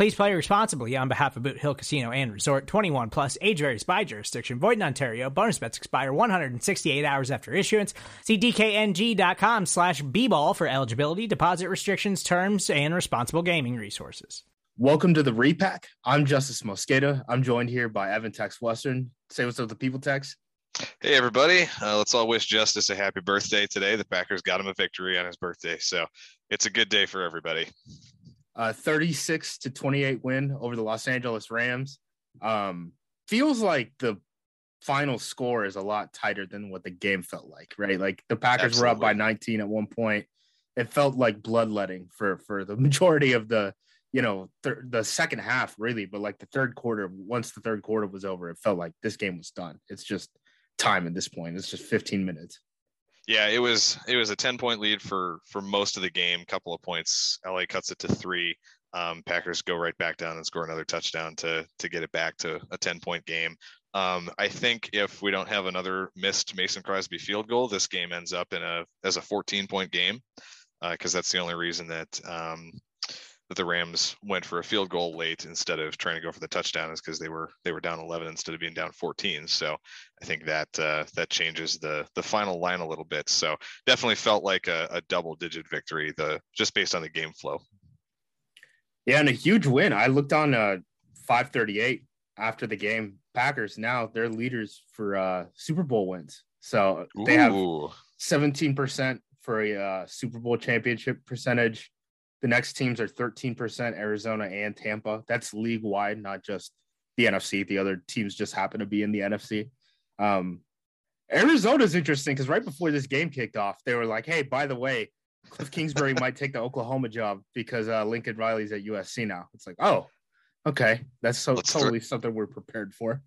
Please play responsibly on behalf of Boot Hill Casino and Resort 21 plus age varies by jurisdiction. Void in Ontario. Bonus bets expire 168 hours after issuance. See DKNG.com slash B-ball for eligibility, deposit restrictions, terms, and responsible gaming resources. Welcome to the repack. I'm Justis Mosqueda. I'm joined here by Evan Tex Western. Say what's up to the people, Tex. Hey, everybody. Uh, let's all wish Justis a happy birthday today. The Packers got him a victory on his birthday. So it's a good day for everybody uh, 36 to 28 win over the Los Angeles Rams. Um, feels like the final score is a lot tighter than what the game felt like, right? Like the Packers Absolutely. were up by 19 at one point. It felt like bloodletting for for the majority of the you know th- the second half really, but like the third quarter. Once the third quarter was over, it felt like this game was done. It's just time at this point. It's just 15 minutes. Yeah, it was it was a 10 point lead for for most of the game, couple of points. LA cuts it to 3. Um, Packers go right back down and score another touchdown to to get it back to a 10 point game. Um, I think if we don't have another missed Mason Crosby field goal, this game ends up in a as a 14 point game because uh, that's the only reason that um, that the Rams went for a field goal late instead of trying to go for the touchdown is because they were they were down 11 instead of being down 14. So I think that uh, that changes the the final line a little bit. So definitely felt like a, a double digit victory the just based on the game flow. Yeah, and a huge win. I looked on uh, 538 after the game. Packers now they're leaders for uh, Super Bowl wins. So they Ooh. have 17% for a uh, Super Bowl championship percentage. The next teams are 13%, Arizona and Tampa. That's league wide, not just the NFC. The other teams just happen to be in the NFC. Um, Arizona is interesting because right before this game kicked off, they were like, hey, by the way, Cliff Kingsbury might take the Oklahoma job because uh, Lincoln Riley's at USC now. It's like, oh, okay. That's so let's totally something we're prepared for.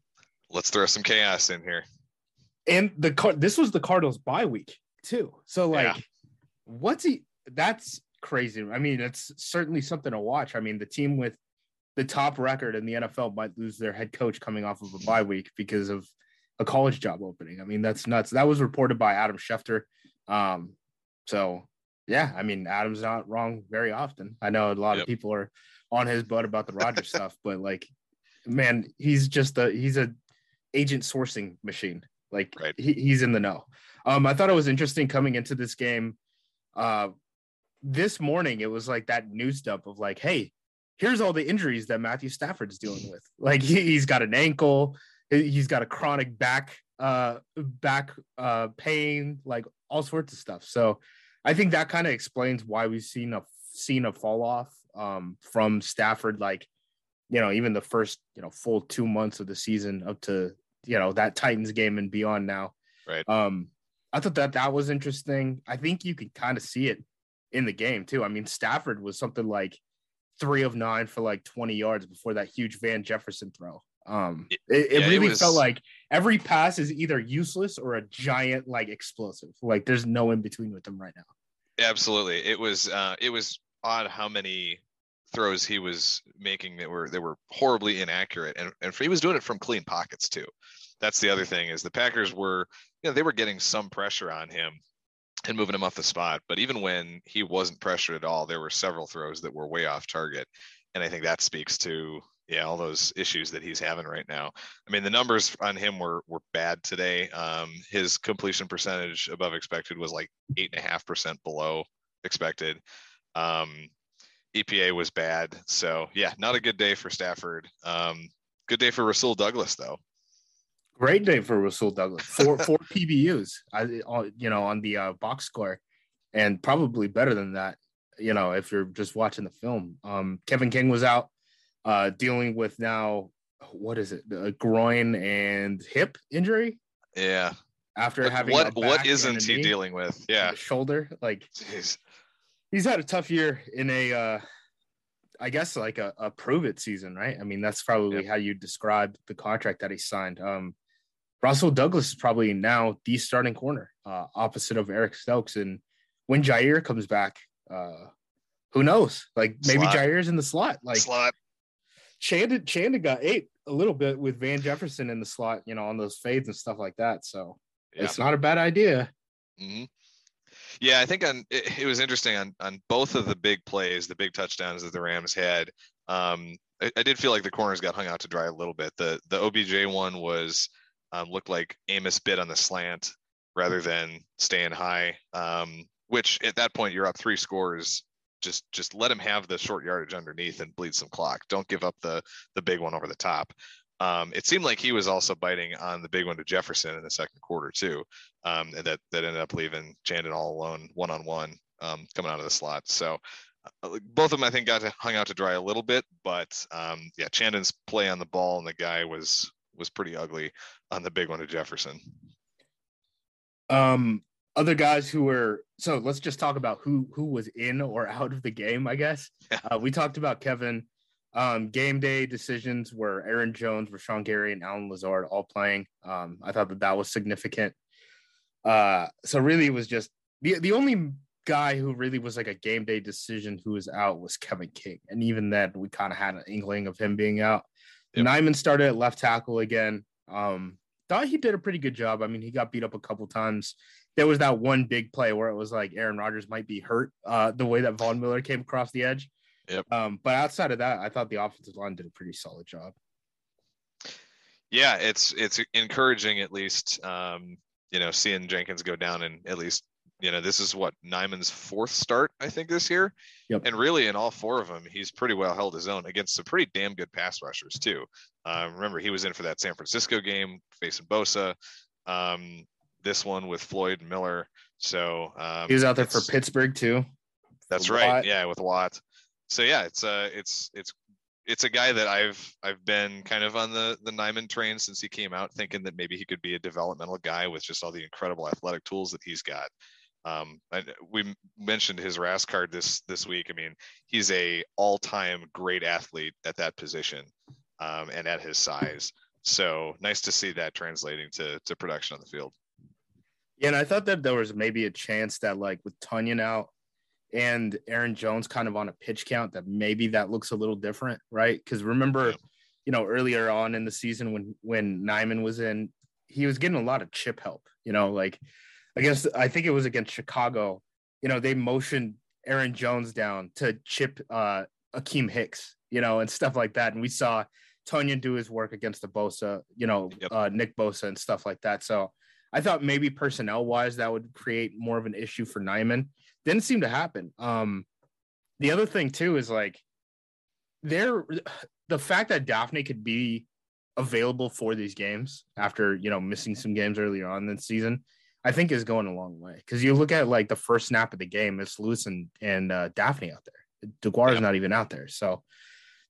Let's throw some chaos in here. And the card, this was the Cardinals bye week too. So like, yeah. what's he? That's crazy. I mean, it's certainly something to watch. I mean, the team with the top record in the NFL might lose their head coach coming off of a bye week because of a college job opening. I mean, that's nuts. That was reported by Adam Schefter. Um, so yeah, I mean, Adam's not wrong very often. I know a lot yep. of people are on his butt about the Rodgers stuff, but like, man, he's just a he's a agent sourcing machine. Like right. he, he's in the know. Um, I thought it was interesting coming into this game. Uh, this morning it was like that news dump of like, hey, here's all the injuries that Matthew Stafford's dealing with. Like he, has got an ankle, he's got a chronic back uh back uh pain, like all sorts of stuff. So I think that kind of explains why we've seen a seen a fall off um from Stafford like you know even the first you know full 2 months of the season up to you know that Titans game and beyond now. Right. Um I thought that that was interesting. I think you can kind of see it in the game too. I mean, Stafford was something like three of nine for like 20 yards before that huge Van Jefferson throw. Um, it, it yeah, really it was... felt like every pass is either useless or a giant like explosive. Like there's no in between with them right now. Absolutely, it was uh, it was odd how many throws he was making that were that were horribly inaccurate, and and he was doing it from clean pockets too. That's the other thing is the Packers were you know they were getting some pressure on him and moving him off the spot. But even when he wasn't pressured at all, there were several throws that were way off target. And I think that speaks to yeah all those issues that he's having right now. I mean, the numbers on him were were bad today. Um, his completion percentage above expected was like eight and a half percent below expected. Um, EPA was bad. So yeah, not a good day for Stafford. Um, good day for Rasul Douglas though. Great day for Rasul Douglas. Four four PBUs, I, you know, on the uh, box score, and probably better than that. You know, if you're just watching the film. Um, Kevin King was out uh, dealing with now what is it, a groin and hip injury. Yeah. After Like, having what a what back isn't and a he knee dealing with? Yeah. shoulder, like Jeez. he's had a tough year in a uh I guess like a, a prove it season, right? I mean, that's probably Yep. how you describe the contract that he signed. Um Rasul Douglas is probably now the starting corner, uh, opposite of Eric Stokes. And when Jaire comes back, uh who knows? Like maybe Slot. Jaire's in the slot. Like Slot. Chandon Chandon got eight a little bit with Van Jefferson in the slot, you know, on those fades and stuff like that. So Yeah. it's not a bad idea. hmm Yeah, I think on it, it was interesting on on both of the big plays, the big touchdowns that the Rams had. Um, I, I did feel like the corners got hung out to dry a little bit. The the OBJ one was um, looked like Amos bit on the slant rather than staying high. Um, which at that point you're up three scores. Just just let him have the short yardage underneath and bleed some clock. Don't give up the the big one over the top. Um, it seemed like he was also biting on the big one to Jefferson in the second quarter too um, and that that ended up leaving Chandon all alone, one on one, coming out of the slot. So uh, both of them, I think, got to, hung out to dry a little bit, but um, yeah, Chandon's play on the ball and the guy was was pretty ugly on the big one to Jefferson. Um, other guys who were so let's just talk about who who was in or out of the game. I guess uh, we talked about Kevin. Um, game day decisions were Aaron Jones, Rashan Gary, and Allen Lazard all playing. Um, I thought that that was significant. Uh, so really, it was just the the only guy who really was like a game day decision who was out was Kevin King, and even then, we kind of had an inkling of him being out. Yep. Nijman started at left tackle again. Um, thought he did a pretty good job. I mean, he got beat up a couple times. There was that one big play where it was like Aaron Rodgers might be hurt. Uh, the way that Von Miller came across the edge. Yep. Um, but outside of that, I thought the offensive line did a pretty solid job. Yeah, it's it's encouraging at least. Um, you know, seeing Jenkins go down and at least you know this is what Nijman's fourth start I think this year. Yep. And really, in all four of them, he's pretty well held his own against some pretty damn good pass rushers too. Um, remember, he was in for that San Francisco game facing Bosa. Um, this one with Floyd and Miller. So um, He was out there for Pittsburgh too. That's right. Watt. Yeah, with Watt. So yeah, it's uh it's it's it's a guy that I've I've been kind of on the the Nyman train since he came out, thinking that maybe he could be a developmental guy with just all the incredible athletic tools that he's got. Um, and we mentioned his RAS card this this week. I mean, he's a all-time great athlete at that position, um, and at his size. So nice to see that translating to to production on the field. Yeah, and I thought that there was maybe a chance that like with Tonyan out and Aaron Jones kind of on a pitch count that maybe that looks a little different, right? Because remember, Yeah. you know, earlier on in the season when when Nijman was in, he was getting a lot of chip help. You know, like against I think it was against Chicago. You know, they motioned Aaron Jones down to chip uh Akiem Hicks, you know, and stuff like that. And we saw Tonyan do his work against the Bosa, you know, Yep. uh, Nick Bosa and stuff like that. So I thought maybe personnel wise that would create more of an issue for Nijman. Didn't seem to happen. Um, the other thing too is like there the fact that Dafney could be available for these games after you know missing some games earlier on in the season, I think is going a long way. Because you look at like the first snap of the game, it's Lewis and, and uh, Dafney out there. DeGuara is Yeah. not even out there. So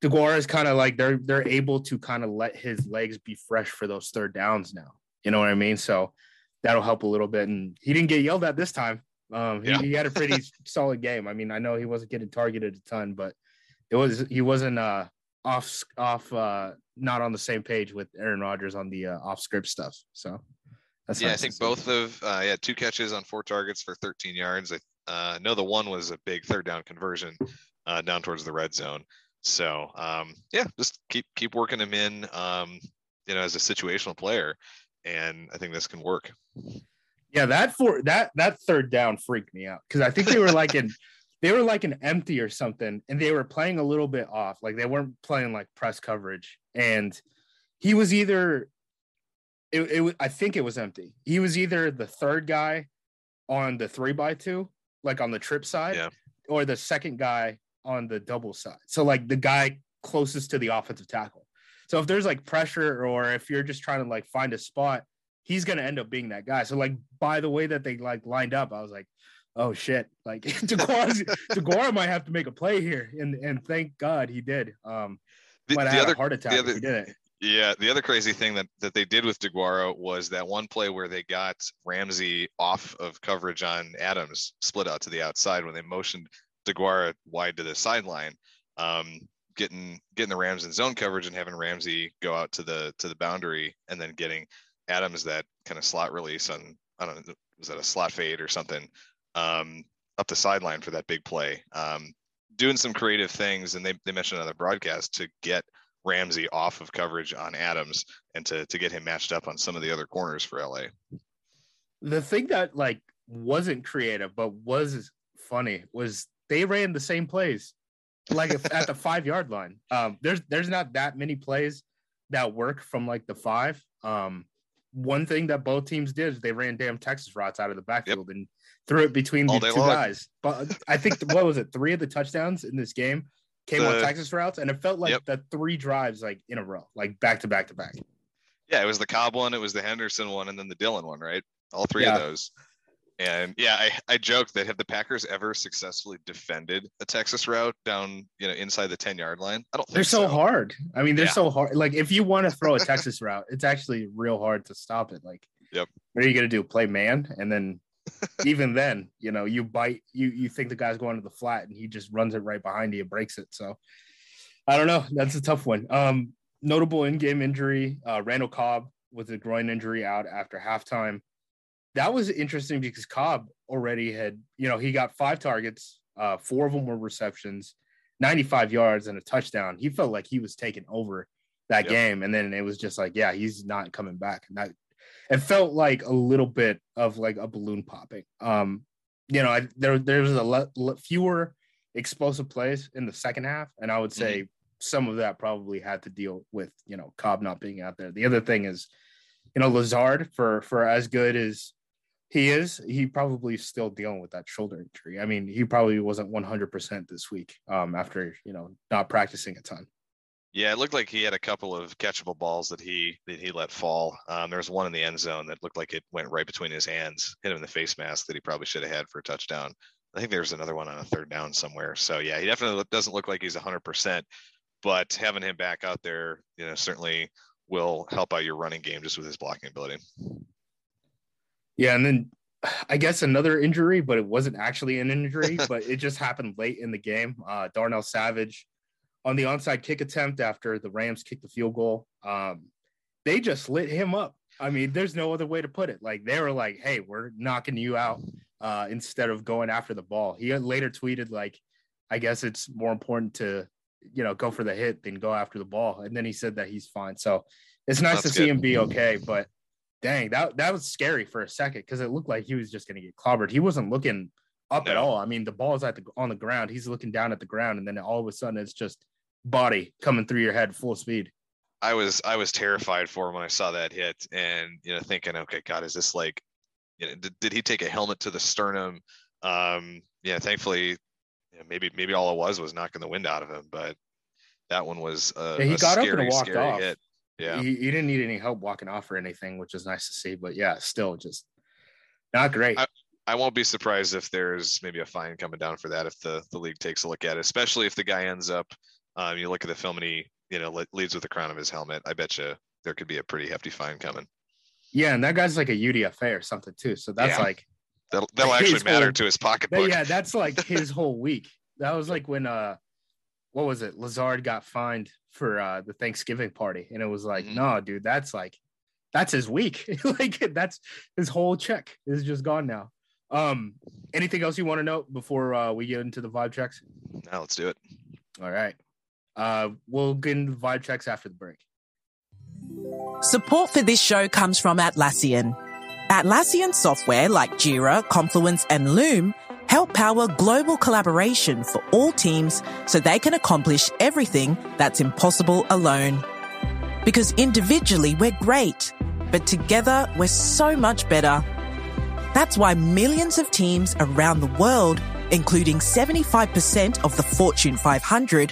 DeGuara is kind of like they're they're able to kind of let his legs be fresh for those third downs now. You know what I mean? So that'll help a little bit. And he didn't get yelled at this time. Um, he, Yeah. he had a pretty solid game. I mean, I know he wasn't getting targeted a ton, but it was he wasn't uh off off uh not on the same page with Aaron Rodgers on the uh, off script stuff. So that's yeah, I think both of uh, yeah two catches on four targets for 13 yards. I uh, know the one was a big third down conversion uh, down towards the red zone. So um, yeah, just keep keep working him in, um, you know, as a situational player, and I think this can work. Yeah, that for that that third down freaked me out because I think they were like in they were like an empty or something, and they were playing a little bit off, like they weren't playing like press coverage, and he was either it, it I think it was empty. He was either the third guy on the three by two, like on the trip side, Yeah. or the second guy on the double side. So like the guy closest to the offensive tackle. So if there's like pressure or if you're just trying to like find a spot, he's gonna end up being that guy. So like by the way that they like lined up, I was like, oh shit, like Deguara might have to make a play here, and and thank God he did. Um, the, might the have other, a heart attack the if other, he did it. Yeah, the other crazy thing that, that they did with DeGuara was that one play where they got Ramsey off of coverage on Adams, split out to the outside when they motioned DeGuara wide to the sideline, um, getting getting the Rams in zone coverage and having Ramsey go out to the to the boundary and then getting Adams that kind of slot release on I don't know was that a slot fade or something um, up the sideline for that big play. Um, doing some creative things, and they they mentioned on the broadcast to get Ramsey off of coverage on Adams and to to get him matched up on some of the other corners for LA. The thing that like wasn't creative but was funny was they ran the same plays, like if, at the five yard line. Um, there's there's not that many plays that work from like the five. Um, one thing that both teams did is they ran damn Texas routes out of the backfield yep. and threw it between All the two long. guys. But I think what was it? Three of the touchdowns in this game came the, on Texas routes, and it felt like yep. the three drives like in a row, like back to back to back. Yeah, it was the Cobb one, it was the Henderson one, and then the Dillon one, right? All three yeah. of those. And yeah, I, I joked that have the Packers ever successfully defended a Texas route down, you know, inside the 10 yard line? I don't They're so, so, hard. I mean, they're yeah. so hard. Like if you want to throw a Texas route, it's actually real hard to stop it. Like, yep. What are you gonna do? Play man? And then even then, you know, you bite, you you think the guy's going to the flat and he just runs it right behind you and breaks it. So I don't know. That's a tough one. Um, notable in-game injury, uh, Randall Cobb with a groin injury out after halftime. That was interesting because Cobb already had, you know, he got five targets, uh, four of them were receptions, 95 yards and a touchdown. He felt like he was taking over that yep. game. And then it was just like, yeah, he's not coming back. And that it felt like a little bit of like a balloon popping. Um, you know, I, there there was a le- le- fewer explosive plays in the second half, and I would say mm-hmm. some of that probably had to deal with you know Cobb not being out there. The other thing is, you know, Lazard for for as good as he is, he probably still dealing with that shoulder injury. I mean, he probably wasn't 100% this week um, after, you know, not practicing a ton. Yeah, it looked like he had a couple of catchable balls that he that he let fall. Um, there was one in the end zone that looked like it went right between his hands, hit him in the face mask that he probably should have had for a touchdown. I think there's another one on a third down somewhere. So yeah, he definitely doesn't look like he's 100%. But having him back out there, you know, certainly will help out your running game just with his blocking ability. Yeah, and then I guess another injury, but it wasn't actually an injury, but it just happened late in the game. Uh, Darnell Savage on the onside kick attempt after the Rams kicked the field goal. Um, they just lit him up. I mean, there's no other way to put it. Like they were like, "Hey, we're knocking you out," uh, instead of going after the ball. He later tweeted like, "I guess it's more important to, you know, go for the hit than go after the ball." And then he said that he's fine. So it's nice That's to good. see him be okay. But dang, that that was scary for a second because it looked like he was just going to get clobbered. He wasn't looking up no. at all. I mean, the ball's at the on the ground. He's looking down at the ground, and then all of a sudden, it's just body coming through your head full speed. I was I was terrified for him when I saw that hit, and you know, thinking, okay, God, is this like, you know, did, did he take a helmet to the sternum? Um, yeah, thankfully, you know, maybe maybe all it was was knocking the wind out of him, but that one was a, yeah, he a got scary, up and walked off. Hit. Yeah, he, he, didn't need any help walking off or anything, which is nice to see. But yeah, still just not great. I, I won't be surprised if there's maybe a fine coming down for that if the the league takes a look at it, especially if the guy ends up um, you look at the film and he, you know, leads with the crown of his helmet. I bet you there could be a pretty hefty fine coming. Yeah, and that guy's like a UDFA or something too. So that's yeah. like that'll, that'll actually matter whole, to his pocketbook. Yeah, that's like his whole week. That was like when uh, what was it? Lazard got fined for uh the Thanksgiving party, and it was like, mm-hmm. no, dude, that's like that's his week. like that's his whole check is just gone now. Um, anything else you want to know before uh, we get into the vibe checks? Now let's do it. All right. Uh, we'll get into vibe checks after the break. Support for this show comes from Atlassian. Atlassian software like Jira, Confluence, and Loom help power global collaboration for all teams so they can accomplish everything that's impossible alone. Because individually we're great, but together we're so much better. That's why millions of teams around the world, including 75% of the Fortune 500,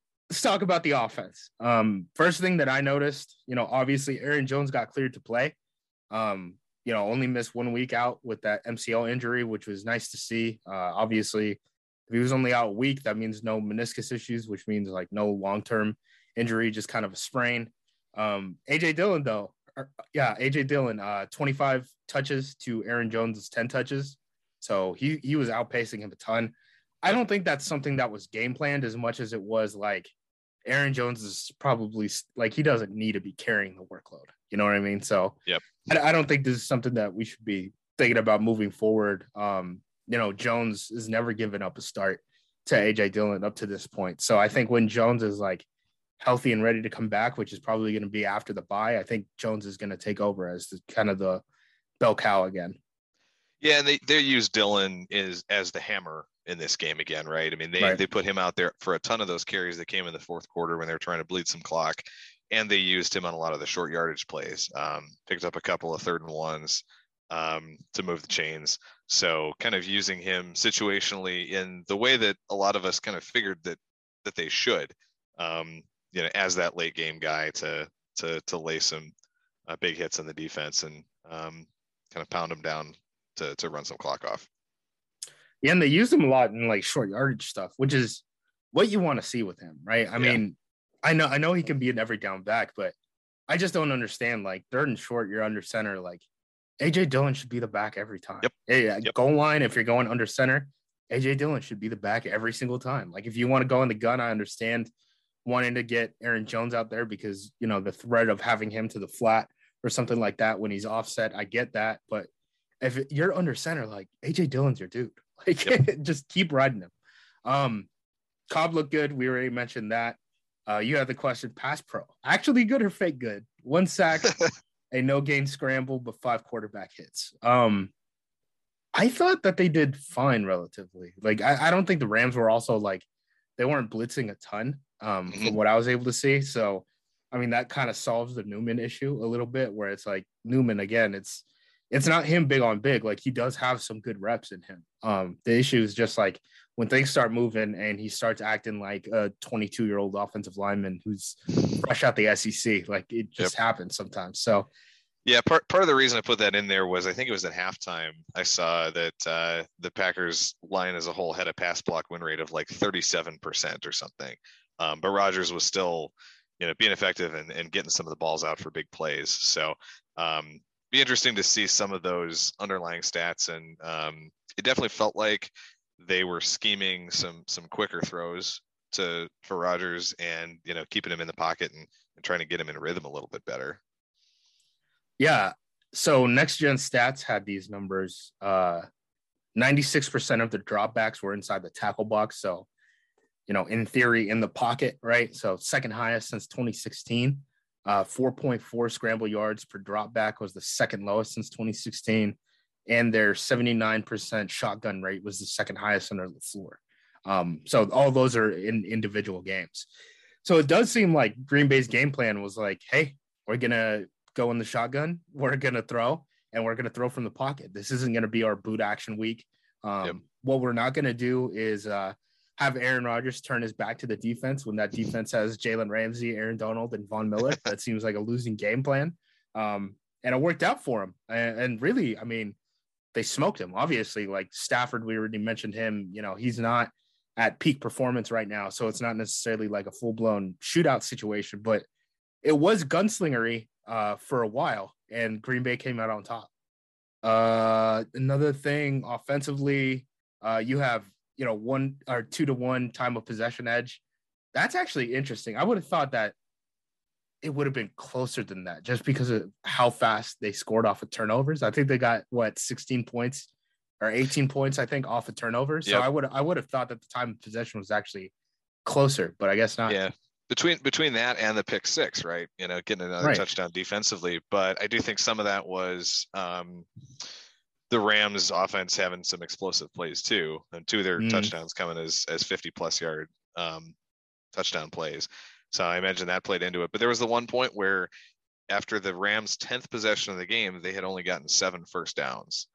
let's talk about the offense. Um, first thing that I noticed, you know, obviously Aaron Jones got cleared to play. Um, you know, only missed one week out with that MCL injury, which was nice to see. Uh, obviously, if he was only out a week, that means no meniscus issues, which means like no long term injury, just kind of a sprain. Um, AJ Dillon, though, or, yeah, AJ Dillon, uh, 25 touches to Aaron Jones's 10 touches. So he he was outpacing him a ton. I don't think that's something that was game planned as much as it was like Aaron Jones is probably like he doesn't need to be carrying the workload. You know what I mean? So yep. I, I don't think this is something that we should be thinking about moving forward. Um, you know, Jones has never given up a start to AJ Dillon up to this point. So I think when Jones is like healthy and ready to come back, which is probably going to be after the bye, I think Jones is going to take over as the kind of the bell cow again. Yeah, and they they use Dillon is as the hammer in this game again, right? I mean, they, right. they put him out there for a ton of those carries that came in the fourth quarter when they were trying to bleed some clock, and they used him on a lot of the short yardage plays. Um, picked up a couple of third and ones um, to move the chains. So, kind of using him situationally in the way that a lot of us kind of figured that that they should, um, you know, as that late game guy to to to lay some uh, big hits on the defense and um, kind of pound them down to to run some clock off. Yeah, and they use him a lot in like short yardage stuff, which is what you want to see with him, right? I yeah. mean, I know I know he can be an every down back, but I just don't understand. Like third and short, you're under center. Like AJ Dillon should be the back every time. Yep. Hey, uh, yep. goal line, if you're going under center, AJ Dillon should be the back every single time. Like if you want to go in the gun, I understand wanting to get Aaron Jones out there because you know the threat of having him to the flat or something like that when he's offset. I get that, but if you're under center, like AJ Dillon's your dude. Like yep. just keep riding him. Um, Cobb looked good. We already mentioned that. Uh, you had the question pass pro. Actually good or fake good? One sack, a no gain scramble, but five quarterback hits. Um, I thought that they did fine relatively. Like I, I don't think the Rams were also like they weren't blitzing a ton um, mm-hmm. from what I was able to see. So I mean that kind of solves the Newman issue a little bit, where it's like Newman again, it's it's not him big on big. Like he does have some good reps in him. Um, the issue is just like when things start moving and he starts acting like a 22 year old offensive lineman who's fresh out the SEC. Like it just yep. happens sometimes. So, yeah, part part of the reason I put that in there was I think it was at halftime I saw that uh, the Packers line as a whole had a pass block win rate of like 37% or something. Um, but Rodgers was still, you know, being effective and, and getting some of the balls out for big plays. So um, be interesting to see some of those underlying stats, and um, it definitely felt like they were scheming some some quicker throws to for Rodgers, and you know keeping him in the pocket and, and trying to get him in rhythm a little bit better. Yeah. So next gen stats had these numbers. Uh, 96% of the dropbacks were inside the tackle box. So, you know, in theory, in the pocket, right? So second highest since 2016. Uh, 4.4 scramble yards per drop back was the second lowest since 2016. And their 79% shotgun rate was the second highest under LaFleur. Um, so all those are in individual games. So it does seem like Green Bay's game plan was like, hey, we're going to go in the shotgun, we're going to throw. and we're going to throw from the pocket. This isn't going to be our boot action week. Um, yep. What we're not going to do is uh, have Aaron Rodgers turn his back to the defense when that defense has Jalen Ramsey, Aaron Donald, and Von Miller. that seems like a losing game plan. Um, and it worked out for him. And, and, really, I mean, they smoked him. Obviously, like Stafford, we already mentioned him. You know, he's not at peak performance right now, so it's not necessarily like a full blown shootout situation, but it was gunslingery uh, for a while, and Green Bay came out on top. Uh, another thing offensively, uh, you have you know one or two to one time of possession edge. That's actually interesting. I would have thought that it would have been closer than that just because of how fast they scored off of turnovers. I think they got what 16 points or 18 points, I think, off of turnovers. Yep. So I would I would have thought that the time of possession was actually closer, but I guess not. Yeah. Between between that and the pick six, right? You know, getting another right. touchdown defensively. But I do think some of that was um the Rams offense having some explosive plays too. And two of their mm. touchdowns coming as as 50 plus yard um touchdown plays. So I imagine that played into it. But there was the one point where after the Rams' 10th possession of the game, they had only gotten seven first downs.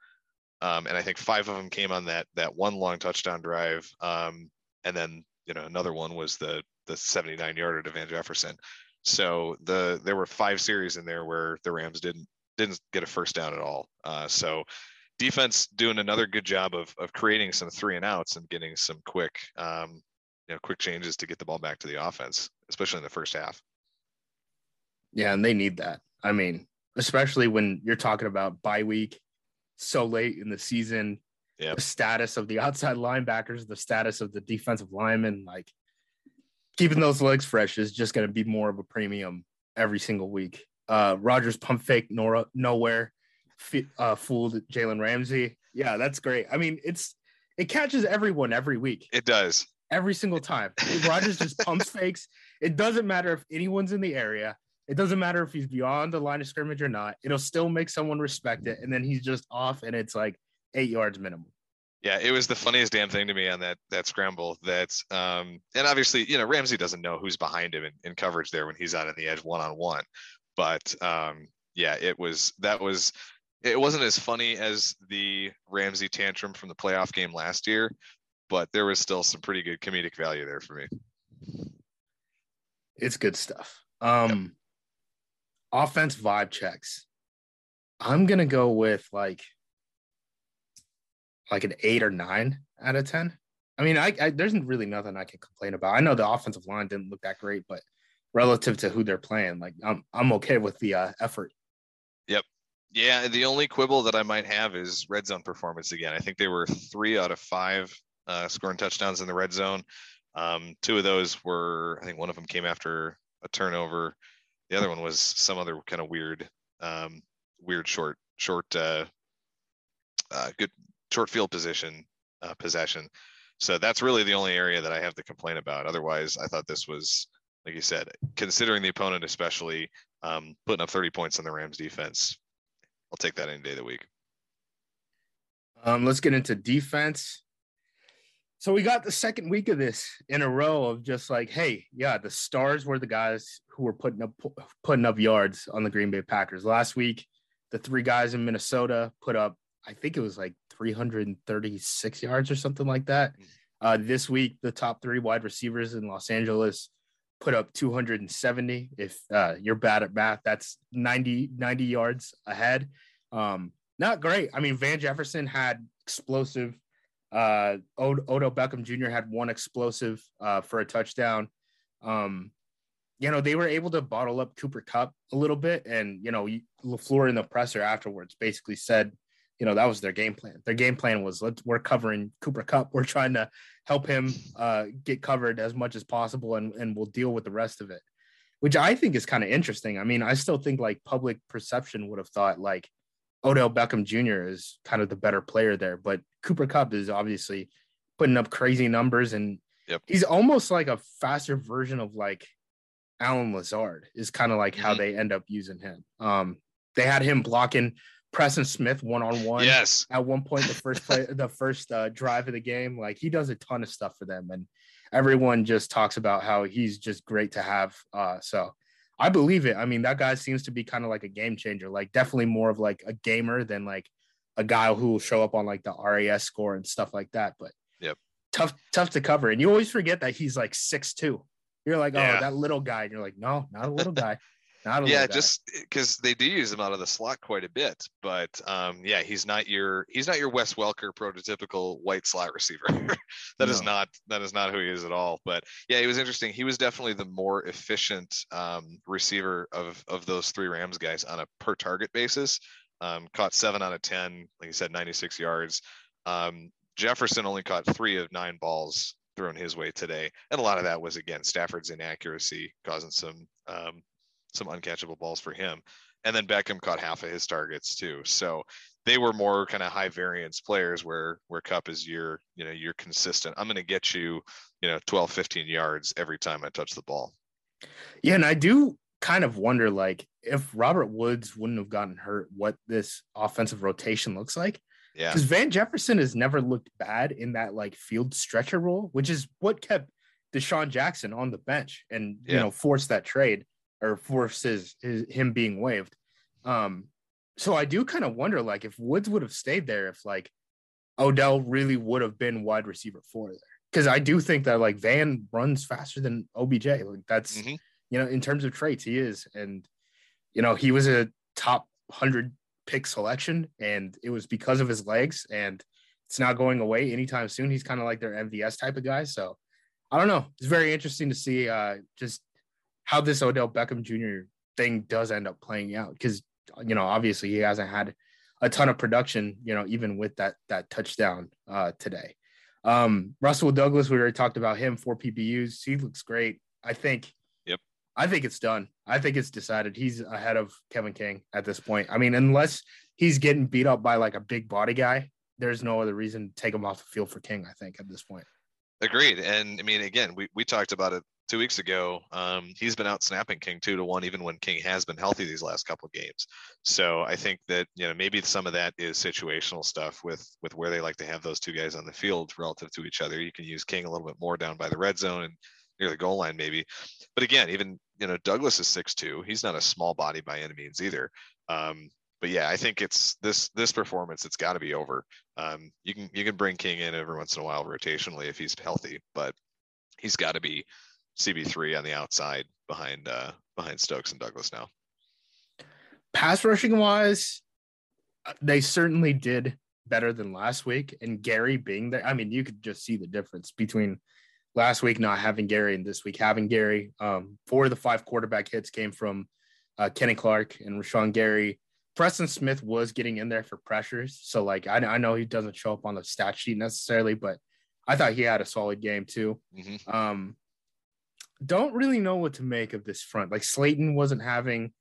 Um, and I think five of them came on that that one long touchdown drive. Um, and then you know another one was the the 79 yarder to Van Jefferson. So the there were five series in there where the Rams didn't didn't get a first down at all. Uh, so defense doing another good job of of creating some three and outs and getting some quick um, you know quick changes to get the ball back to the offense, especially in the first half. Yeah, and they need that. I mean, especially when you're talking about bye week so late in the season, yep. the status of the outside linebackers, the status of the defensive linemen, like keeping those legs fresh is just going to be more of a premium every single week. Uh, Rodgers pump fake Nora nowhere, uh, fooled Jalen Ramsey. Yeah, that's great. I mean, it's it catches everyone every week. It does every single time. Rodgers just pumps fakes. It doesn't matter if anyone's in the area. It doesn't matter if he's beyond the line of scrimmage or not. It'll still make someone respect it. And then he's just off and it's like eight yards minimum. Yeah, it was the funniest damn thing to me on that that scramble. That um, and obviously, you know, Ramsey doesn't know who's behind him in, in coverage there when he's out on the edge one on one. But um, yeah, it was that was it wasn't as funny as the Ramsey tantrum from the playoff game last year, but there was still some pretty good comedic value there for me. It's good stuff. Um, yep. offense vibe checks. I'm gonna go with like like an eight or nine out of ten. I mean, I, I there's really nothing I can complain about. I know the offensive line didn't look that great, but relative to who they're playing, like I'm I'm okay with the uh, effort. Yeah, the only quibble that I might have is red zone performance again. I think they were three out of five uh, scoring touchdowns in the red zone. Um, two of those were, I think one of them came after a turnover. The other one was some other kind of weird, um, weird short, short, uh, uh, good short field position uh, possession. So that's really the only area that I have to complain about. Otherwise, I thought this was, like you said, considering the opponent, especially um, putting up 30 points on the Rams defense. I'll take that any day of the week. Um, let's get into defense. So we got the second week of this in a row of just like, hey, yeah, the stars were the guys who were putting up putting up yards on the Green Bay Packers. Last week, the three guys in Minnesota put up, I think it was like 336 yards or something like that. Uh, this week, the top three wide receivers in Los Angeles put up 270. If uh, you're bad at math, that's 90 90 yards ahead. Um, not great. I mean, Van Jefferson had explosive uh, Odell Beckham Jr. had one explosive uh, for a touchdown. Um, you know, they were able to bottle up Cooper Kupp a little bit. And, you know, LaFleur in the presser afterwards basically said, you know, that was their game plan. Their game plan was let's we're covering Cooper Kupp We're trying to help him uh, get covered as much as possible and, and we'll deal with the rest of it, which I think is kind of interesting. I mean, I still think like public perception would have thought like, Odell Beckham Jr. is kind of the better player there, but Cooper Kupp is obviously putting up crazy numbers and yep. he's almost like a faster version of like Allen Lazard is kind of like mm-hmm. how they end up using him. Um, they had him blocking Preston Smith one on one. Yes. At one point, the first play, the first uh, drive of the game, like he does a ton of stuff for them, and everyone just talks about how he's just great to have. Uh, so I believe it. I mean, that guy seems to be kind of like a game changer, like definitely more of like a gamer than like a guy who will show up on like the RAS score and stuff like that. But yep, tough, tough to cover. And you always forget that he's like six two. You're like, oh, yeah. that little guy. And you're like, no, not a little guy. Yeah, just because they do use him out of the slot quite a bit, but um, yeah, he's not your he's not your Wes Welker prototypical white slot receiver. that no. is not that is not who he is at all. But yeah, he was interesting. He was definitely the more efficient um, receiver of of those three Rams guys on a per target basis. Um, caught seven out of ten, like you said, 96 yards. Um, Jefferson only caught three of nine balls thrown his way today, and a lot of that was again Stafford's inaccuracy causing some um, some uncatchable balls for him. And then Beckham caught half of his targets too. So they were more kind of high variance players where where Kupp is your, you know, you're consistent. I'm going to get you, you know, 12, 15 yards every time I touch the ball. Yeah, and I do kind of wonder like if Robert Woods wouldn't have gotten hurt, what this offensive rotation looks like. Yeah. Because Van Jefferson has never looked bad in that like field stretcher role, which is what kept DeSean Jackson on the bench and yeah. you know forced that trade or forces his, him being waived. Um, so I do kind of wonder, like, if Woods would have stayed there, if like Odell really would have been wide receiver four there, because I do think that like Van runs faster than OBJ. Like that's mm-hmm. you know in terms of traits he is, and you know he was a top hundred pick selection, and it was because of his legs, and it's not going away anytime soon. He's kind of like their MVS type of guy, so. I don't know. It's very interesting to see uh, just how this Odell Beckham Jr. thing does end up playing out because you know obviously he hasn't had a ton of production, you know, even with that that touchdown uh, today. Um, Rasul Douglas, we already talked about him. Four PBUs, he looks great. I think. Yep. I think it's done. I think it's decided. He's ahead of Kevin King at this point. I mean, unless he's getting beat up by like a big body guy, there's no other reason to take him off the field for King. I think at this point. Agreed. And I mean, again, we, we talked about it two weeks ago, um, he's been out snapping King two to one, even when King has been healthy these last couple of games. So I think that you know maybe some of that is situational stuff with with where they like to have those two guys on the field relative to each other. You can use King a little bit more down by the red zone and near the goal line maybe. But again, even you know Douglas is six two. He's not a small body by any means either. Um, but yeah, I think it's this this performance. It's got to be over. Um, you can you can bring King in every once in a while rotationally if he's healthy, but he's got to be CB3 on the outside behind uh, behind Stokes and Douglas now. Pass rushing wise, uh, they certainly did better than last week. And Gary being there, I mean, you could just see the difference between last week not having Gary and this week having Gary. Um, four of the five quarterback hits came from uh, Kenny Clark and Rashan Gary. Preston Smith was getting in there for pressures. So, like, I, I know he doesn't show up on the stat sheet necessarily, but I thought he had a solid game too. Mm-hmm. Um, don't really know what to make of this front. Like Slaton wasn't having,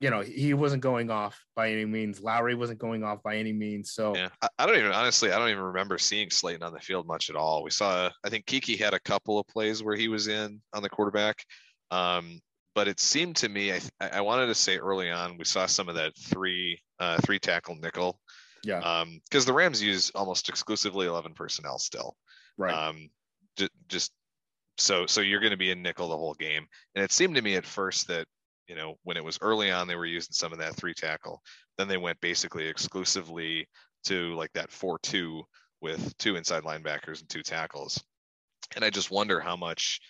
you know, he wasn't going off by any means. Lowry wasn't going off by any means. So yeah, I, I, don't even honestly, I don't even remember seeing Slaton on the field much at all. We saw, I think Kiki had a couple of plays where he was in on the quarterback. Um, but it seemed to me, I, I wanted to say early on, we saw some of that three, uh, three tackle nickel. Yeah. Um, because the Rams use almost exclusively 11 personnel still. Right. Um, just so so you're going to be in nickel the whole game. And it seemed to me at first that you know when it was early on they were using some of that three tackle. Then they went basically exclusively to like that four two with two inside linebackers and two tackles. And I just wonder how much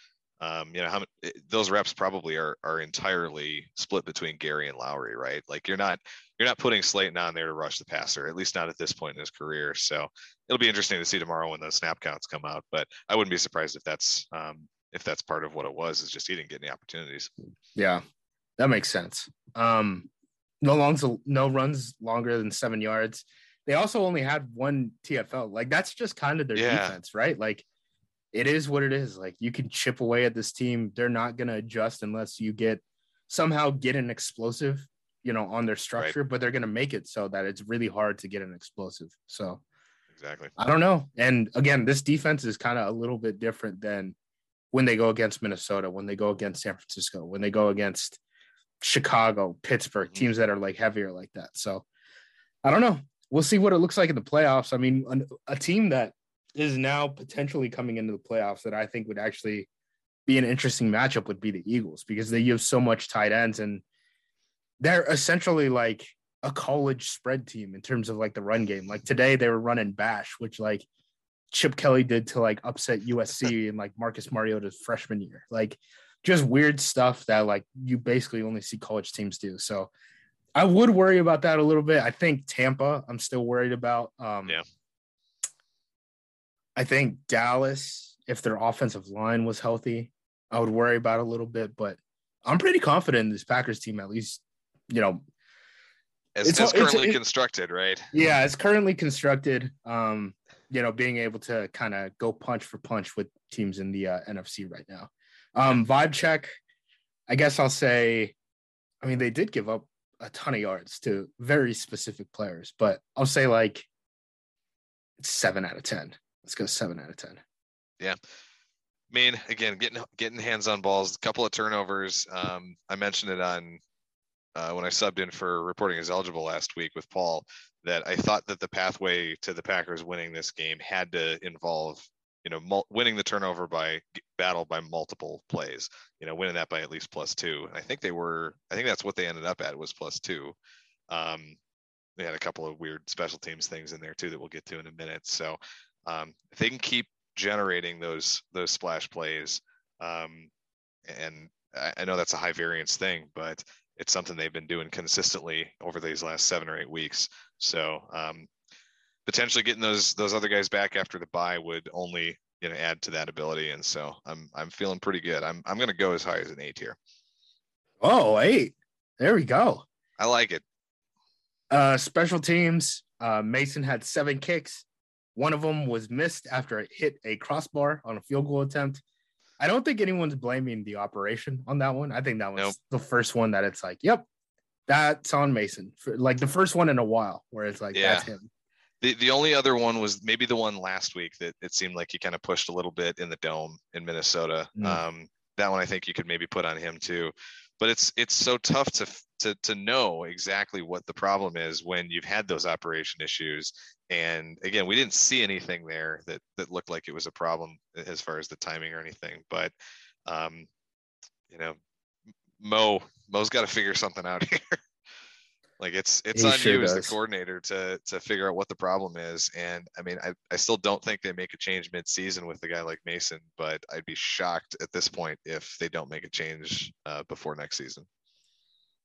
um, you know how eh, those reps probably are are entirely split between Gary and Lowry, right? Like you're not you're not putting Slaton on there to rush the passer, at least not at this point in his career. So it'll be interesting to see tomorrow when those snap counts come out. But I wouldn't be surprised if that's um, if that's part of what it was. Is just he didn't get any opportunities. Yeah, that makes sense. Um, no longs, no runs longer than seven yards. They also only had one TFL. Like that's just kind of their yeah. defense, right? Like it is what it is. Like you can chip away at this team. They're not going to adjust unless you get somehow get an explosive, you know, on their structure, right. but they're going to make it so that it's really hard to get an explosive. So exactly. I don't know. And again, this defense is kind of a little bit different than when they go against Minnesota, when they go against San Francisco, when they go against Chicago, Pittsburgh, mm-hmm. teams that are like heavier like that. So I don't know. We'll see what it looks like in the playoffs. I mean, a team that is now potentially coming into the playoffs that I think would actually be an interesting matchup would be the Eagles because they use so much tight ends and they're essentially like a college spread team in terms of like the run game. Like today they were running bash, which like Chip Kelly did to like upset USC and like Marcus Mariota's freshman year. Like just weird stuff that like you basically only see college teams do. So I would worry about that a little bit. I think Tampa, I'm still worried about. Um, Yeah. I think Dallas, if their offensive line was healthy, I would worry about a little bit, but I'm pretty confident in this Packers team, at least, you know, As, It's- as it's- currently it- constructed, right? yeah, it's currently constructed. Um, you know, being able to kind of go punch for punch with teams in the uh, NFC right now. Um, vibe check, I guess I'll say, I mean, they did give up a ton of yards to very specific players, but I'll say like it's seven out of ten. Let's go seven out of ten. Yeah. I mean, again, getting getting hands on balls, a couple of turnovers. Um, I mentioned it on uh, when I subbed in for reporting as eligible last week with Paul that I thought that the pathway to the Packers winning this game had to involve, you know, mul- winning the turnover by battle by multiple plays. You know, winning that by at least plus two. And I think they were. I think that's what they ended up at was plus two. Um, they had a couple of weird special teams things in there too that we'll get to in a minute. So um, if they can keep generating those those splash plays. Um, and I, I know that's a high variance thing, but it's something they've been doing consistently over these last seven or eight weeks. So um, potentially getting those those other guys back after the buy would only you know add to that ability. And so I'm I'm feeling pretty good. I'm I'm going to go as high as an eight here. Oh, eight. There we go. I like it. Uh, special teams. Uh, Mason had seven kicks. One of them was missed after it hit a crossbar on a field goal attempt. I don't think anyone's blaming the operation on that one. I think that was Nope. the first one that it's like, yep, that's on Mason. Like the first one in a while where it's like, Yeah. that's him. The the only other one was maybe the one last week that it seemed like he kind of pushed a little bit in the dome in Minnesota. Mm. Um, that one I think you could maybe put on him too. But it's it's so tough to to to know exactly what the problem is when you've had those operation issues. And again, we didn't see anything there that that looked like it was a problem as far as the timing or anything. But um, you know, Mo Mo's got to figure something out here. like it's it's He on sure you as the coordinator to to figure out what the problem is. And I mean, I, I still don't think they make a change mid-season with a guy like Mason, but I'd be shocked at this point if they don't make a change uh, before next season.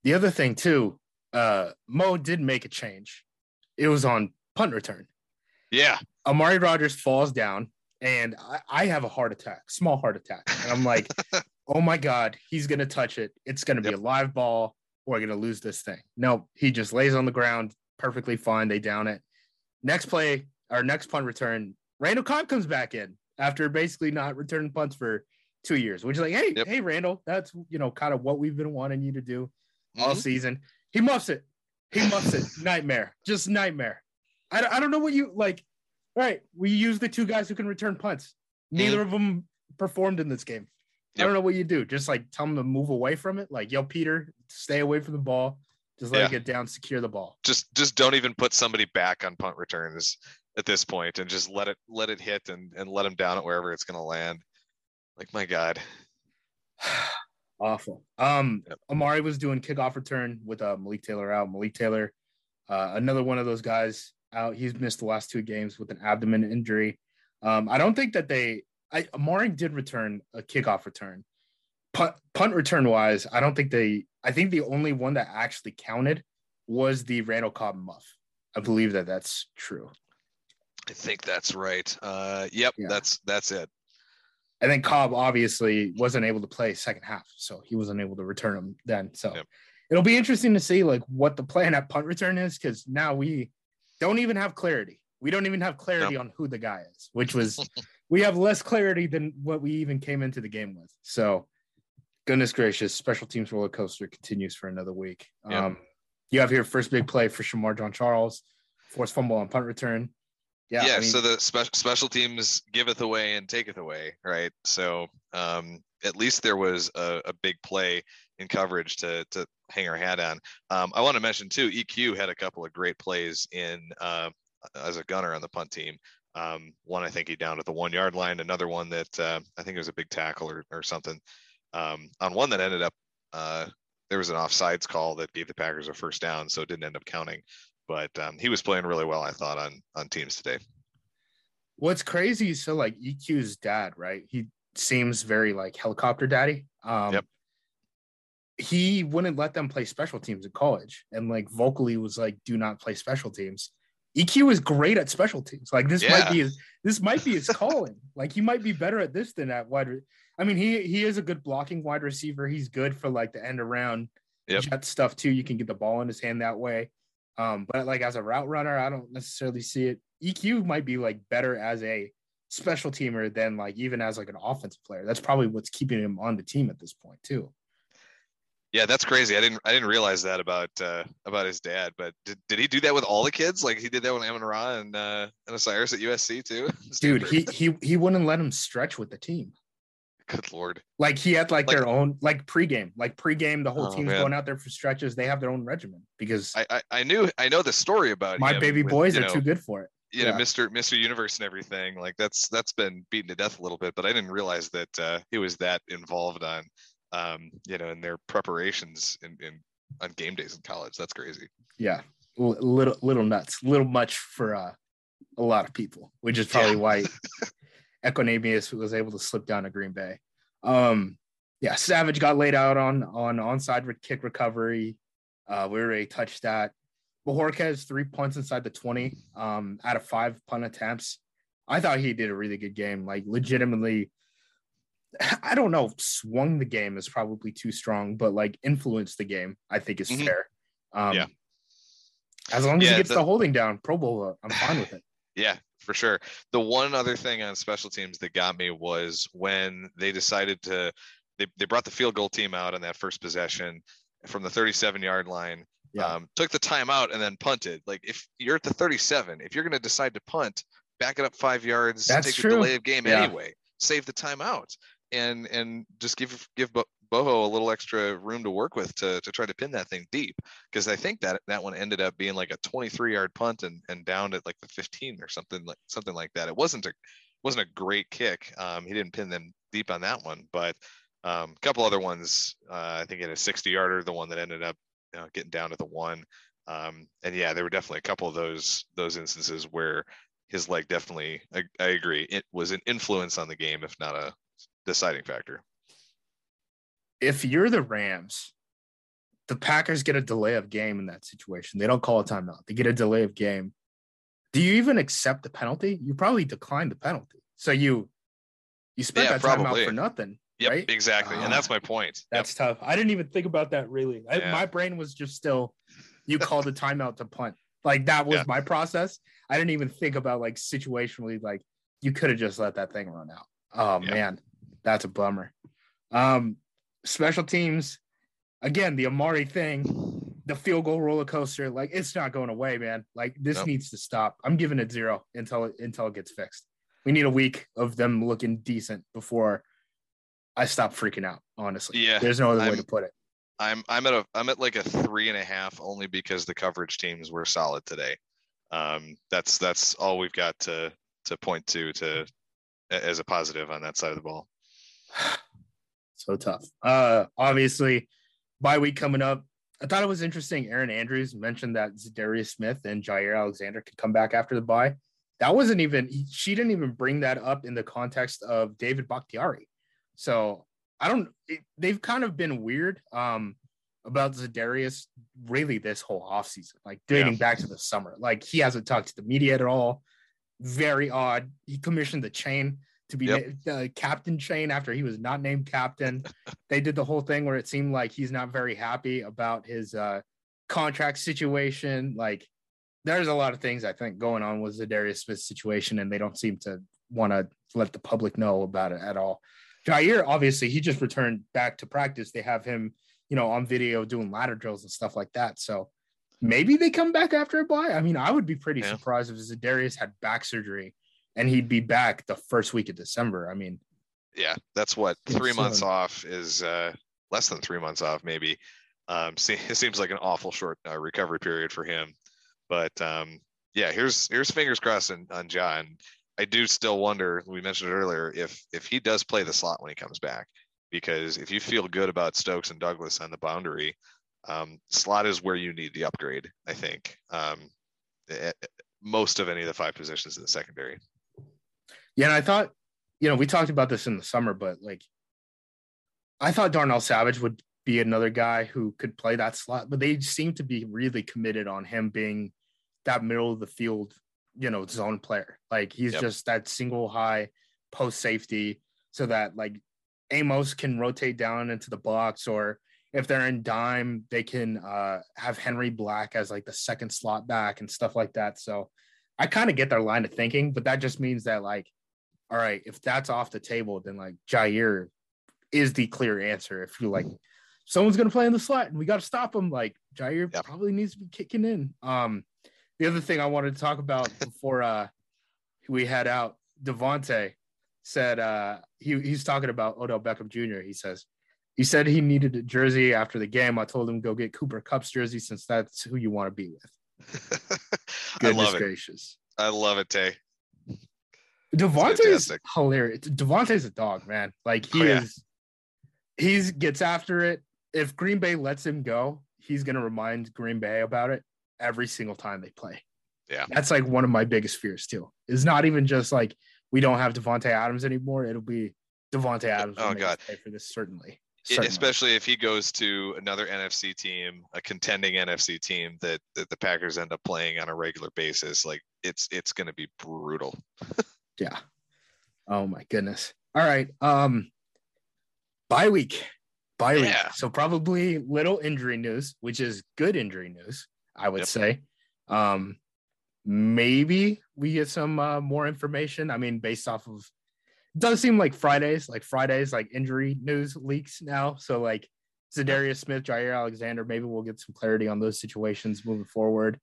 The other thing too, uh, Mo did make a change. It was on punt return. Yeah, Amari Rodgers falls down, and I, I have a heart attack, small heart attack. And I'm like, oh my God, he's going to touch it. It's going to be a live ball. We're going to lose this thing. No, he just lays on the ground, perfectly fine. They down it. Next play, our next punt return, Randall Cobb comes back in after basically not returning punts for two years, which is like, hey, Yep. hey, Randall, that's, you know, kind of what we've been wanting you to do all Mhm. season. He muffs it. He muffs it. Nightmare. Just nightmare. I, don't- I don't know what you like. All right. We use the two guys who can return punts. Neither of them performed in this game. I don't know what you do. Just like tell them to move away from it. Like, yo, Peter, stay away from the ball. Just let Yeah. it get down, secure the ball. just just don't even put somebody back on punt returns at this point, and just let it let it hit and and let them down at wherever it's going to land. Like my God, Awful. Um, Yep. Amari was doing kickoff return with uh, Malik Taylor out. Malik Taylor, uh, another one of those guys out. He's missed the last two games with an abdomen injury. Um, I don't think that they. I Amari did return a kickoff return. Punt, punt return wise, I don't think they. I think the only one that actually counted was the Randall Cobb muff. I believe that that's true. I think that's right. Uh, yep, Yeah. that's that's it. And then Cobb obviously wasn't able to play second half, so he wasn't able to return them then. So Yep. it'll be interesting to see like what the plan at punt return is because now we don't even have clarity. We don't even have clarity on who the guy is, which was we have less clarity than what we even came into the game with. So goodness gracious, special teams roller coaster continues for another week. Yep. Um, you have here first big play for Shemar Jean-Charles, forced fumble on punt return. Yeah, Yeah. I mean, so the special special teams giveth away and taketh away, right? So um, at least there was a, a big play in coverage to to hang our hat on. Um, I want to mention too, EQ had a couple of great plays in uh, as a gunner on the punt team. Um, one I think he downed at the one yard line. Another one that uh, I think it was a big tackle or, or something. Um, on one that ended up uh, there was an offsides call that gave the Packers a first down, so it didn't end up counting. But um, he was playing really well, I thought, on on teams today. What's crazy is so like EQ's dad, right? He seems very like helicopter daddy. Um, Yep. He wouldn't let them play special teams in college, and like vocally was like, "Do not play special teams." EQ is great at special teams. Like this might be his this might be his calling. like he might be better at this than at wide. re- I mean, he he is a good blocking wide receiver. He's good for like the end around Yep. jet stuff too. You can get the ball in his hand that way. Um, but like as a route runner, I don't necessarily see it. EQ might be like better as a special teamer than like even as like an offensive player. That's probably what's keeping him on the team at this point too. Yeah, that's crazy. I didn't I didn't realize that about uh, about his dad. But did, did he do that with all the kids? Like he did that with Amon Ra and uh, and Osiris at USC too? Dude, he he he wouldn't let him stretch with the team. good lord. Like he had like, Like- their own like pregame, like pregame. The whole Oh, team's man. going out there for stretches. They have their own regimen because I, I I knew I know the story about my baby with, boys are know, too good for it. you know Yeah. mr mr universe and everything like that's that's been beaten to death a little bit but i didn't realize that uh he was that involved on um you know in their preparations in, in on game days in college that's crazy Yeah, L- little little nuts, little much for uh, a lot of people, which is probably Yeah. why Equanimeous was able to slip down to Green Bay. Um, yeah, Savage got laid out on on onside kick recovery. Uh, we already touched that. Bojorquez three punts inside the twenty um, out of five punt attempts. I thought he did a really good game. Like legitimately, I don't know. Swung the game is probably too strong, but like influenced the game. I think is Mhm. fair. Um, Yeah. As long as Yeah, he gets the- the holding down, Pro Bowl, I'm fine with it. Yeah, for sure. The one other thing on special teams that got me was when they decided to they, they brought the field goal team out on that first possession from the 37 yard line. Yeah. Um, took the timeout and then punted. Like if you're at the 37, if you're going to decide to punt, back it up five yards, That's take true. the delay of game Yeah. anyway, save the timeout, and and just give give Boho a little extra room to work with to to try to pin that thing deep because I think that that one ended up being like a 23 yard punt and and down at like the 15 or something like something like that. It wasn't a wasn't a great kick. Um, he didn't pin them deep on that one, but um, a couple other ones. Uh, I think in a 60 yarder, the one that ended up you know, getting down to the one. Um, and yeah, there were definitely a couple of those those instances where his leg definitely. I, I agree. It was an influence on the game, if not a deciding factor. If you're the Rams, the Packers get a delay of game in that situation. They don't call a timeout. They get a delay of game. Do you even accept the penalty? You probably decline the penalty. So you you spent Yeah, that timeout for nothing. Yep, right? exactly, and that's my ah, point. Yep. That's tough. I didn't even think about that really. I, Yeah. my brain was just still, you called the timeout to punt. Like that was Yeah. my process. I didn't even think about like situationally, like you could have just let that thing run out. Oh man, that's a bummer. Um, special teams, again, the Amari thing, the field goal roller coaster, like it's not going away, man. Like this Nope. needs to stop. I'm giving it zero until it until it gets fixed. We need a week of them looking decent before I stop freaking out. Honestly, Yeah, there's no other way I'm- to put it. I'm I'm at a I'm at like a three and a half only because the coverage teams were solid today. Um, that's that's all we've got to to point to to as a positive on that side of the ball. so tough. Uh, obviously, bye week coming up. I thought it was interesting. Erin Andrews mentioned that Darius Smith and Jaire Alexander could come back after the bye. That wasn't even. She didn't even bring that up in the context of David Bakhtiari. So I don't. It, they've kind of been weird um, about Za'Darius really this whole offseason, like dating back to the summer. Like he hasn't talked to the media at all. Very odd. He commissioned the chain to be Yep. na- uh, captain chain after he was not named captain. they did the whole thing where it seemed like he's not very happy about his uh, contract situation. Like there's a lot of things I think going on with Za'Darius Smith's situation, and they don't seem to want to let the public know about it at all. Jaire, obviously, he just returned back to practice. They have him, you know, on video doing ladder drills and stuff like that. So maybe they come back after a bye. I mean, I would be pretty Yeah. surprised if Za'Darius had back surgery and he'd be back the first week of December. I mean, Yeah, that's what three months off is uh, less than three months off maybe. Um, se- it seems like an awful short uh, recovery period for him, but um, yeah, here's here's fingers crossed on, on John. I do still wonder. We mentioned it earlier if if he does play the slot when he comes back, because if you feel good about Stokes and Douglas on the boundary, um, slot is where you need the upgrade. I think um, most of any of the five positions in the secondary. Yeah, and I thought, you know, we talked about this in the summer, but like, I thought Darnell Savage would be another guy who could play that slot, but they seem to be really committed on him being that middle of the field, you know, zone player. Like he's yep. just that single high post safety so that like Amos can rotate down into the box or if they're in dime, they can uh, have Henry Black as like the second slot back and stuff like that. So I kind of get their line of thinking, but that just means that like, all right, if that's off the table, then like Jaire is the clear answer. If you like, someone's gonna play in the slot and we got to stop him, like Jaire probably needs to be kicking in. Um, the other thing I wanted to talk about before uh we head out, Davante said uh he he's talking about Odell Beckham Jr. He says he said he needed a jersey after the game. I told him go get Cooper Kupp's jersey since that's who you want to be with. I love gracious. I love it, Tay. Davante's hilarious. Davante's a dog, man. Like he oh, yeah. is he's gets after it. If Green Bay lets him go, he's gonna remind Green Bay about it every single time they play. Yeah. That's like one of my biggest fears too. It's not even just like we don't have Davante Adams anymore. It'll be Davante Adams. Oh God. For this certainly. Certainly. especially if he goes to another NFC team, a contending NFC team that, that the Packers end up playing on a regular basis, like it's it's going to be brutal. yeah. Oh my goodness. All right. Um bye week. Bye week. Yeah. So probably little injury news, which is good injury news, I would yep. say. Um maybe we get some uh, more information. I mean, based off of does seem like Fridays, like Fridays, like injury news leaks now. So like Za'Darius Smith, Jaire Alexander, maybe we'll get some clarity on those situations moving forward.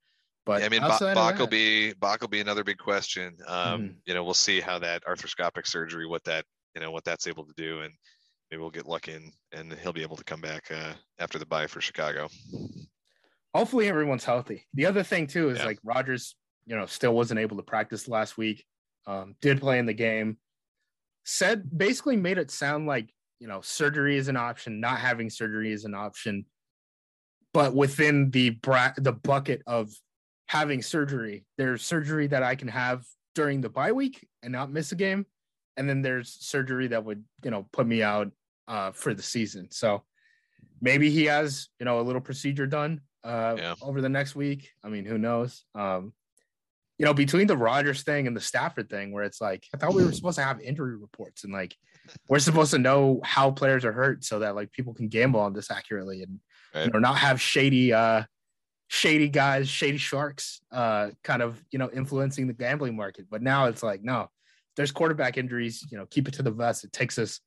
But yeah, I mean, Bak will be Bak will be another big question. Um, mm-hmm. You know, we'll see how that arthroscopic surgery, what that you know, what that's able to do, and maybe we'll get lucky and and he'll be able to come back uh, after the bye for Chicago. Hopefully, everyone's healthy. The other thing too is yeah. like Rodgers, you know, still wasn't able to practice last week. Um, did play in the game said basically made it sound like you know surgery is an option not having surgery is an option but within the bra- the bucket of having surgery. There's surgery that i can have during the bye week and not miss a game. And then there's surgery that would you know put me out uh, for the season. So maybe he has you know a little procedure done uh, yeah. over the next week. I mean who knows? Um, you know, between the Rodgers thing and the Stafford thing, where it's like, I thought we were supposed to have injury reports and like we're supposed to know how players are hurt so that like people can gamble on this accurately and right. you know not have shady uh shady guys, shady sharks uh kind of you know influencing the gambling market. But now it's like, no, there's quarterback injuries, you know, keep it to the vest. It takes us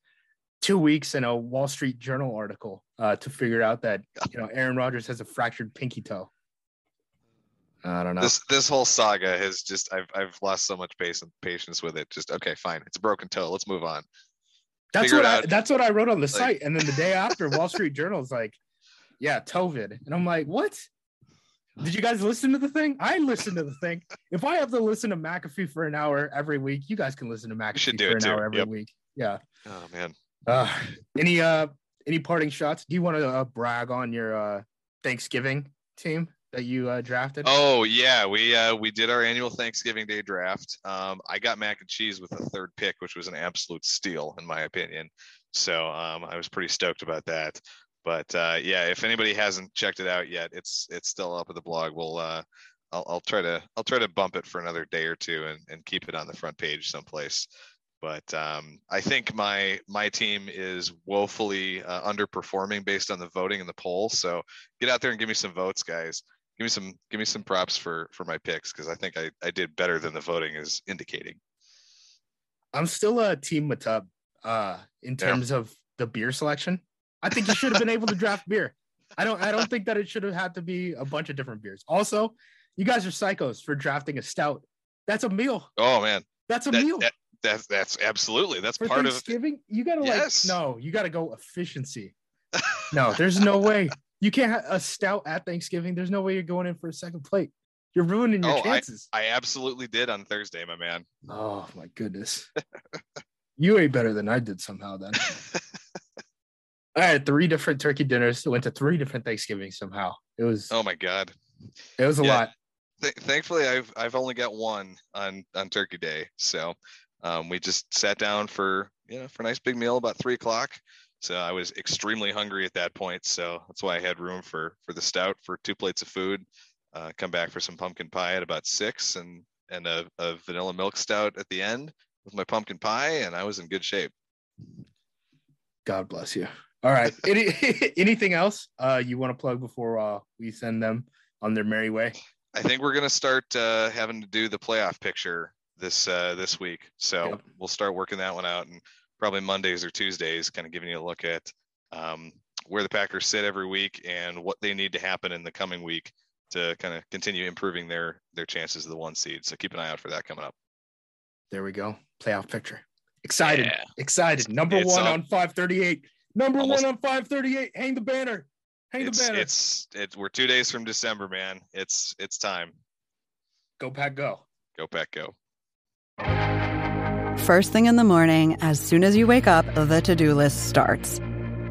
two weeks in a Wall Street Journal article uh, to figure out that you know Aaron Rodgers has a fractured pinky toe. I don't know. This this whole saga has just I've I've lost so much patience patience with it. Just okay, fine. It's a broken toe. Let's move on. That's Figure what I, that's what I wrote on the like, site. And then the day after, Wall Street Journal is like, yeah, Tovid. And I'm like, what? Did you guys listen to the thing? I listened to the thing. If I have to listen to McAfee for an hour every week, you guys can listen to McAfee for an too. hour every yep. week. Yeah. Oh man. Uh, any uh any parting shots? Do you want to uh, brag on your uh Thanksgiving team? that you uh, drafted? Oh yeah, we uh, we did our annual Thanksgiving Day draft. Um, I got mac and cheese with the third pick, which was an absolute steal in my opinion. So um, I was pretty stoked about that. But uh, yeah, if anybody hasn't checked it out yet, it's it's still up at the blog. We'll uh, I'll, I'll try to I'll try to bump it for another day or two and, and keep it on the front page someplace. But um, I think my my team is woefully uh, underperforming based on the voting and the poll. So get out there and give me some votes, guys give me some give me some props for for my picks because I think I, I did better than the voting is indicating. I'm still a team Matub uh in terms yeah. of the beer selection. I think you should have been able to draft beer. I don't I don't think that it should have had to be a bunch of different beers. Also, you guys are psychos for drafting a stout. That's a meal. Oh man. That's a that, meal. That, that's that's absolutely that's for part Thanksgiving, of Thanksgiving. You gotta yes. like no, you gotta go efficiency. no, there's no way you can't have a stout at Thanksgiving. There's no way you're going in for a second plate. You're ruining your Oh, chances. I absolutely did on Thursday, my man. oh my goodness. you ate better than I did somehow then. I had three different turkey dinners. Went to three different Thanksgivings somehow. It was oh my god. it was a yeah. lot. Th- thankfully, I've I've only got one on on Turkey Day, so um, we just sat down for you know for a nice big meal about three o'clock. So I was extremely hungry at that point, so that's why I had room for for the stout for two plates of food. Uh, come back for some pumpkin pie at about six, and and a, a vanilla milk stout at the end with my pumpkin pie, and I was in good shape. God bless you. All right. Any, anything else uh, you want to plug before uh, we send them on their merry way? I think we're gonna start uh, having to do the playoff picture this uh, this week. So Yep. we'll start working that one out, and probably Mondays or Tuesdays, kind of giving you a look at um, where the Packers sit every week and what they need to happen in the coming week to kind of continue improving their their chances of the one seed. So keep an eye out for that coming up. There we go. Playoff picture. Excited. Yeah. Excited. Number It's one on 538. Number Almost- one on 538. Hang the banner. Hang It's the banner. it's it's we're two days from December, man. It's it's time. Go pack go. Go Pack, go. First thing in the morning, as soon as you wake up, the to do list starts.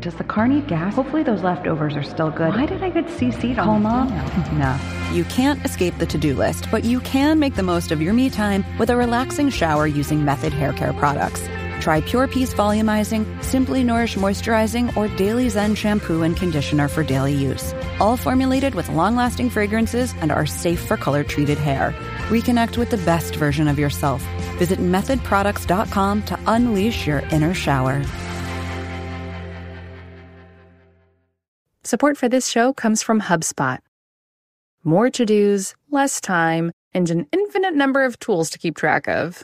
Does the car need gas? Hopefully those leftovers are still good. Why did I get CC'd on Call this mom? email? no. You can't escape the to do list, but you can make the most of your me time with a relaxing shower using Method Hair Care products. Try Pure Peace Volumizing, Simply Nourish Moisturizing, or Daily Zen Shampoo and Conditioner for daily use. All formulated with long lasting fragrances and are safe for color treated hair. Reconnect with the best version of yourself. Visit methodproducts.com to unleash your inner shower. Support for this show comes from HubSpot. More to dos, less time, and an infinite number of tools to keep track of.